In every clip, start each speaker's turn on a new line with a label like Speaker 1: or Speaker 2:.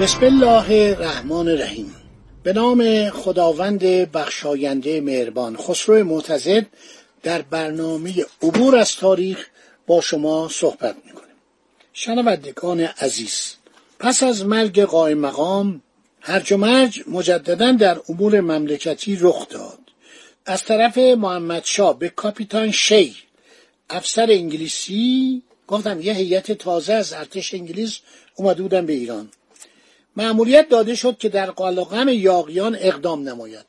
Speaker 1: بسم الله الرحمن الرحیم. به نام خداوند بخشاینده مهربان خسرو معتزد در برنامه عبور از تاریخ با شما صحبت می‌کنیم. شنوندگان عزیز پس از مرگ قائم مقام هرج و مرج مجددا در امور مملکتی رخ داد. از طرف محمد شاه به کاپیتان شی افسر انگلیسی گفتم یه هیئت تازه از ارتش انگلیس اومده بودن به ایران. معمولیت داده شد که در قلقم یاقیان اقدام نماید.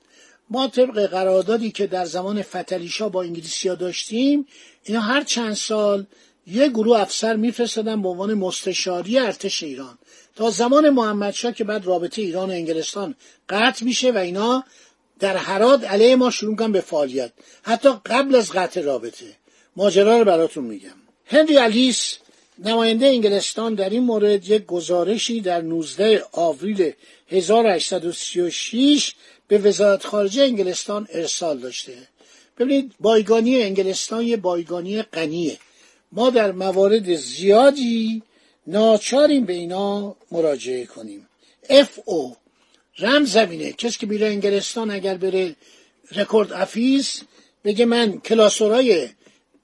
Speaker 1: ما طبق قراردادی که در زمان فتلیشا با انگلیسیا داشتیم اینا هر چند سال یه گروه افسر میفرستادن به عنوان مستشاری ارتش ایران. تا زمان محمدشاه که بعد رابطه ایران و انگلستان قطع میشه و اینا در حراد علیه ما شروع کنن به فعالیت. حتی قبل از قطع رابطه. ماجرا رو براتون میگم. هنری الیس نماینده انگلستان در این مورد یک گزارشی در 19 آوریل 1836 به وزارت خارجه انگلستان ارسال داشته. ببینید بایگانی انگلستان یه بایگانی غنیه. ما در موارد زیادی ناچاریم به اینا مراجعه کنیم. اف او رمز زمینه. کسی که میره انگلستان اگر بره Record Office بگه من کلاسورای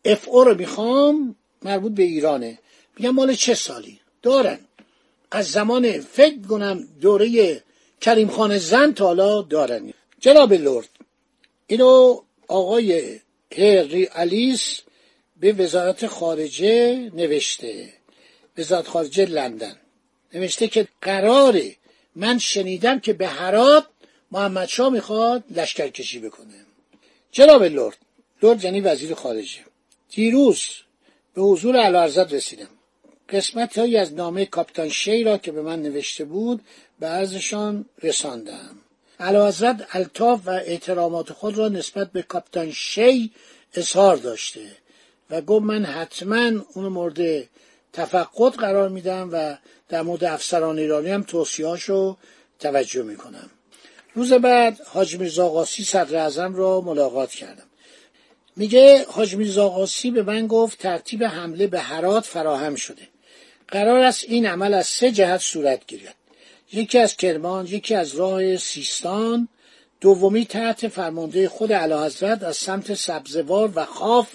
Speaker 1: FO رو می‌خوام مربوط به ایرانه. میگم مال چه سالی؟ دارن. از زمان فکر کنم دوره کریم خان زند تا حالا دارن. جناب لرد اینو آقای هنری الیس به وزارت خارجه نوشته. وزارت خارجه لندن. نوشته که قراره من شنیدم که به هرات محمد شاه می‌خواد لشکر کشی بکنه. جناب لرد لرد یعنی وزیر خارجه. دیروز به حضور علارزت رسیدم. قسمت هایی از نامه کاپیتان شی را که به من نوشته بود به عرضشان رساندم. علازد الطاف و احترامات خود را نسبت به کاپیتان شی اظهار داشته و گفت من حتما اون مورد تفقد قرار میدم و در مورد افسران ایرانی هم توصیهاشو توجه می‌کنم. روز بعد حاج میرزا قاسی صدر اعظم را ملاقات کردم. میگه حاج میرزا قاسی به من گفت ترتیب حمله به هرات فراهم شده. قرار است این عمل از سه جهت صورت گیرد. یکی از کرمان یکی از راه سیستان دومی تحت فرمانده خود اعلیحضرت از سمت سبزوار و خاف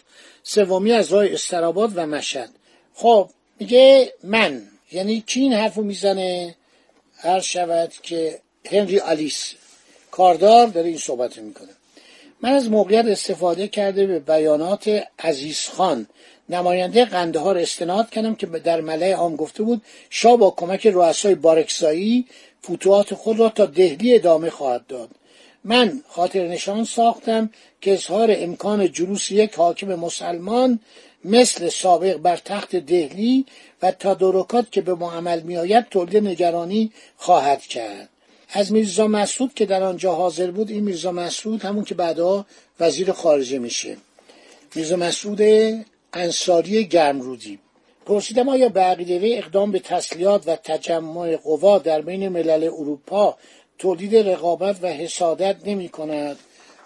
Speaker 1: سومی از راه استراباد و مشهد. خب میگه من یعنی کی این حرفو می‌زنه؟ هر شود که هنری آلیس کاردار داره این صحبت می‌کنه. من از موقعیت استفاده کرده به بیانات عزیز خان. نماینده قندهار استناد کردم که در ملع عام گفته بود شاه با کمک رؤسای بارکزایی فتوحات خود را تا دهلی ادامه خواهد داد. من خاطر نشان ساختم که اظهار امکان جلوس یک حاکم مسلمان مثل سابق بر تخت دهلی و تدارکات که به معمل میآید تولید نگرانی خواهد کرد. از میرزا مسعود که در آنجا حاضر بود این میرزا مسعود همون که بعدها وزیر خارجه میشه. میرزا مسعود انصاری گرمرودی. پرسیدم آیا به عقیده اقدام به تسلیحات و تجمع قوا در بین ملل اروپا تولید رقابت و حسادت نمی کند؟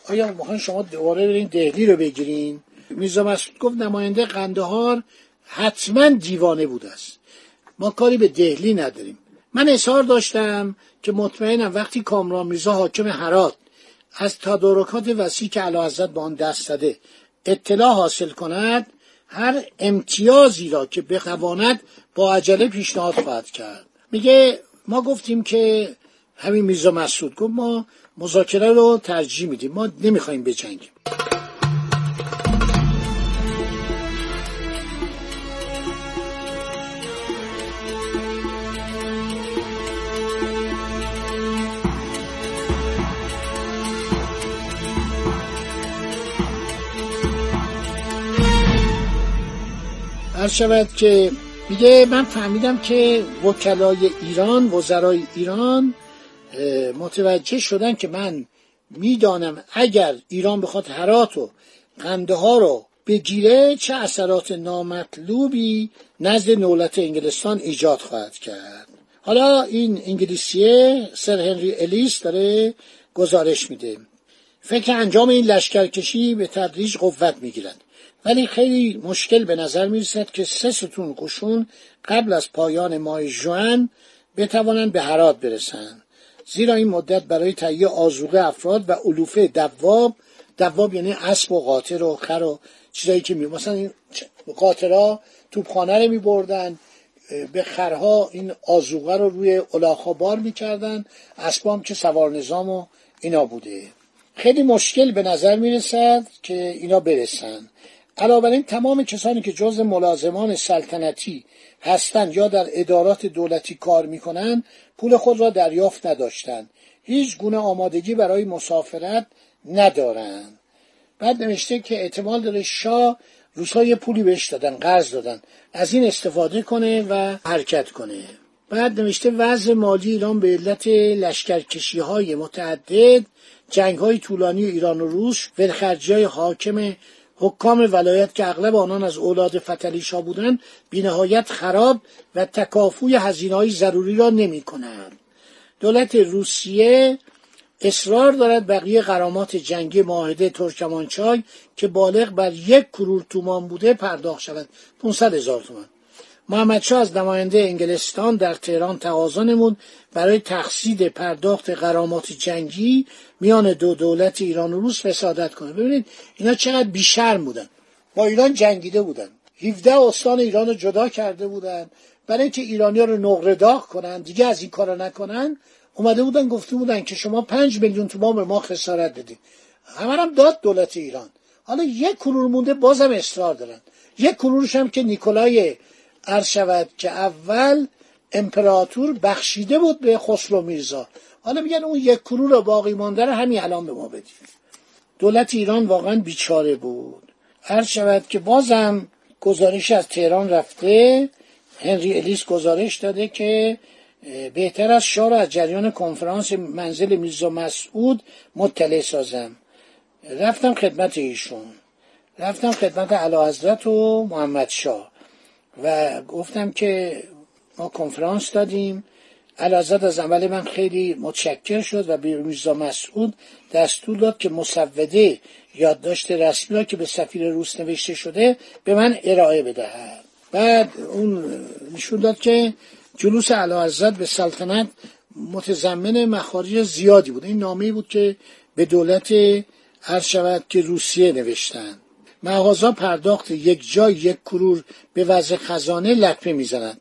Speaker 1: آیا می‌خواین شما دوباره برین دهلی رو بگیرین؟ میرزا مسعود گفت نماینده قندهار حتما دیوانه بوده است. ما کاری به دهلی نداریم. من اظهار داشتم که مطمئنم وقتی کامران میرزا حاکم هرات از تدارکات وسیع که با آن دست زده اطلاع حاصل کند هر امتیازی را که بخواند با عجله پیشنهاد خواهد کرد. میگه ما گفتیم که همین میرزا مسعود گفت ما مذاکره رو ترجیح میدیم. ما نمی‌خوایم بجنگیم. هر شود که میگه من فهمیدم که وکلای ایران وزرای ایران متوجه شدن که من می‌دانم اگر ایران بخواد هرات و قنده ها رو بگیره چه اثرات نامطلوبی نزد دولت انگلستان ایجاد خواهد کرد. حالا این انگلیسیه سر هنری الیس داره گزارش میده. فکر انجام این لشکرکشی به تدریج قوت می‌گیرند. ولی خیلی مشکل به نظر می‌رسد که سه ستون قشون قبل از پایان ماه ژوئن بتوانند به هرات برسند. زیرا این مدت برای تهیه آزوقه افراد و علوفه دواب دواب یعنی اسب و قاطر و خر و چیزایی که می مثلا این قاطرها توپخانه رو می بردن به خرها این آزوقه رو روی الاخا بار می‌کردن اسبام که سوار نظام و اینا بوده. خیلی مشکل به نظر می رسد که اینا برسن. علاوه این تمام کسانی که جز ملازمان سلطنتی هستند یا در ادارات دولتی کار می‌کنند پول خود را دریافت نداشتند. هیچ گونه آمادگی برای مسافرت ندارند. بعد نوشته که احتمال داره شاه روسا پولی بهش دادن قرض دادن. از این استفاده کنه و حرکت کنه. بعد نوشته وضع مالی ایران به علت لشکرکشی های متعدد جنگ های طولانی ایران و روس ولخرجی های حاکم حکام ولایت که اغلب آنان از اولاد فتلیشا بودند بینهایت خراب و تکافوی هزینه های ضروری را نمی کنند. دولت روسیه اصرار دارد بقیه غرامات جنگی معاهده ترکمانچای که بالغ بر یک کرور تومان بوده پرداخت شود 500 هزار تومان محمد شا از نماینده انگلستان در تهران تقاضا نمود برای تقصید پرداخت غرامات جنگی میان دو دولت ایران و روس فسادت کنه. ببینید اینا چقدر بیشرم بودن. با ایران جنگیده بودن. 17 استان ایران رو جدا کرده بودن. برای اینکه ایرانی ها رو نقره داغ کنن دیگه از این کارا نکنن اومده بودن گفته بودن که شما پنج میلیون تومان به ما خسارت دادید همه هم داد دولت ایران. حالا یک کرور مونده بازم اصرار دارن. یک کرورش هم که نیکولای عرض شود که اول امپراتور بخشیده بود به خسرو میرزا. حالا میگن اون یک کرور رو باقی مانده رو همین الان به ما بدید دولت ایران واقعا بیچاره بود. هر شود که بازم گزارش از تهران رفته. هنری الیس گزارش داده که بهتر از شاه از جریان کنفرانس منزل میرزا مسعود مطلع سازم. رفتم خدمت ایشون. رفتم خدمت علا حضرت و محمد شاه. و گفتم که ما کنفرانس دادیم. علازد از عمل من خیلی متشکر شد و به میرزا مسعود دستور داد که مصوده یادداشت رسمی را که به سفیر روس نوشته شده به من ارائه بدهد. بعد اون نشون داد که جلوس علازد به سلطنت متضمن مخارج زیادی بود. این نامه بود که به دولت هر شود که روسیه نوشتند. مغازا پرداخت یک جای یک کرور به وضع خزانه لطمه می‌زنند.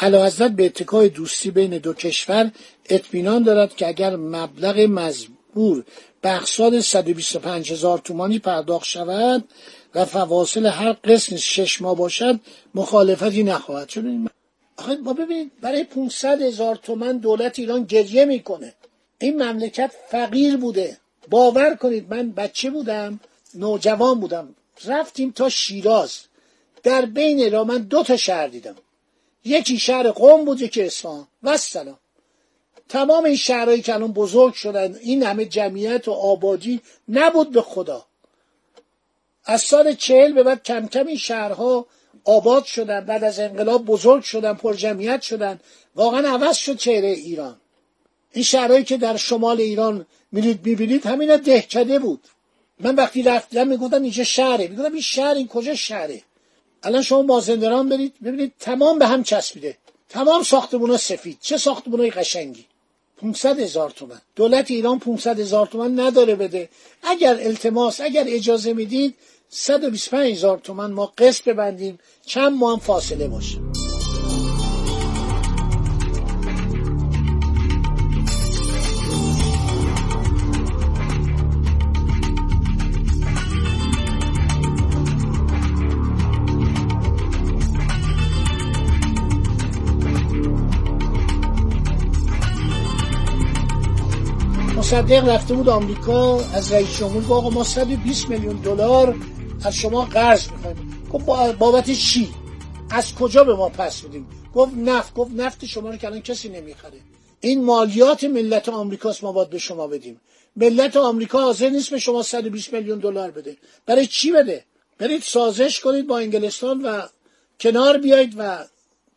Speaker 1: حضرت به اتکای دوستی بین دو کشور اطمینان دارد که اگر مبلغ مزبور به اقصاد 125 هزار تومانی پرداخت شود و فواصل هر قسم شش ماه باشد مخالفتی نخواهد شد. آخه ما ببینید برای 500 هزار تومن دولت ایران گریه می‌کنه. این مملکت فقیر بوده. باور کنید من بچه بودم نوجوان بودم. رفتیم تا شیراز. در بین را من دو تا شهر دیدم. یکی شهر قوم بود یکی اصفهان. و سلام تمام این شهرهایی که الان بزرگ شدن این همه جمعیت و آبادی نبود به خدا. از سال چهل به بعد کم کم این شهرها آباد شدن بعد از انقلاب بزرگ شدن پر جمعیت شدن. واقعا عوض شد چهره ایران. این شهرهایی که در شمال ایران میرید می‌بینید همین دهکده بود. من وقتی رفتم می‌گفتن اینجا شهره. می‌گفتم این شهر این کجا شهره؟ الان شما مازندران برید ببینید تمام به هم چسبیده. تمام ساختمونا سفید. چه ساختمونای قشنگی؟ 500 هزار تومن. دولت ایران 500 هزار تومن نداره بده. اگر التماس اگر اجازه می‌دید 125 هزار تومن ما قسط ببندیم. چند ماه هم فاصله باشه. مصدق رفته بود آمریکا از رئیس جمهور آقا ما 120 میلیون دلار از شما قرض می‌خوایم. گفت بابت چی؟ از کجا به ما پس میدیم؟ گفت نفت گفت نفت شما رو که الان کسی نمی‌خره. این مالیات ملت آمریکاست ما باید به شما بدیم. ملت آمریکا حاضر نیست به شما 120 میلیون دلار بده. برای چی بده؟ برید سازش کنید با انگلستان و کنار بیایید و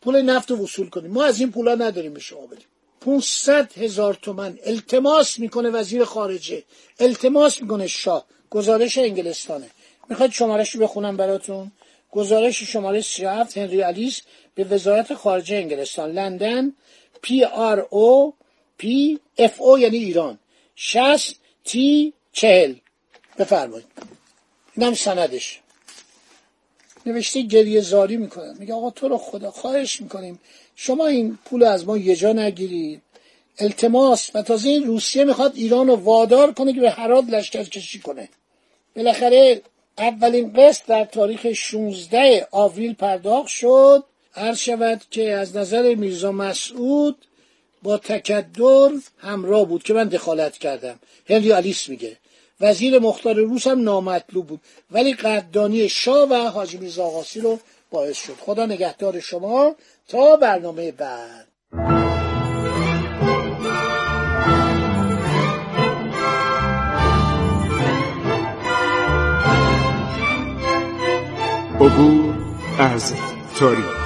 Speaker 1: پول نفت رو وصول کنید. ما از این پولا نداریم به شما بدیم. 500 هزار تومن التماس می‌کنه وزیر خارجه. التماس می‌کنه شاه. گزارش انگلستانه. می‌خواید شمارش رو بخونم براتون؟ گزارش شماره 37 هنری الیس به وزارت خارجه انگلستان. لندن PRO پی FO یعنی ایران. 60 تی 40 بفرمایید. اینم سندش. نوشته گریه زاری می‌کنن میگه آقا تو رو خدا خواهش می‌کنیم. شما این پول از ما یه جا نگیرید. التماس. و تازه این روسیه می‌خواد ایران رو وادار کنه که به هرات لشکر کشی کنه. بالاخره اولین قسط در تاریخ 16 آوریل پرداخت شد. عرض شود که از نظر میرزا مسعود با تکدر همراه بود که من دخالت کردم. هنری آلیس میگه. وزیر مختار روس هم نامطلوب بود. ولی قدردانی شاه و حاجی میرزا آقاسی رو باعث شد. خدا نگهدار شما تا برنامه بعد.
Speaker 2: عبور از تاریخ.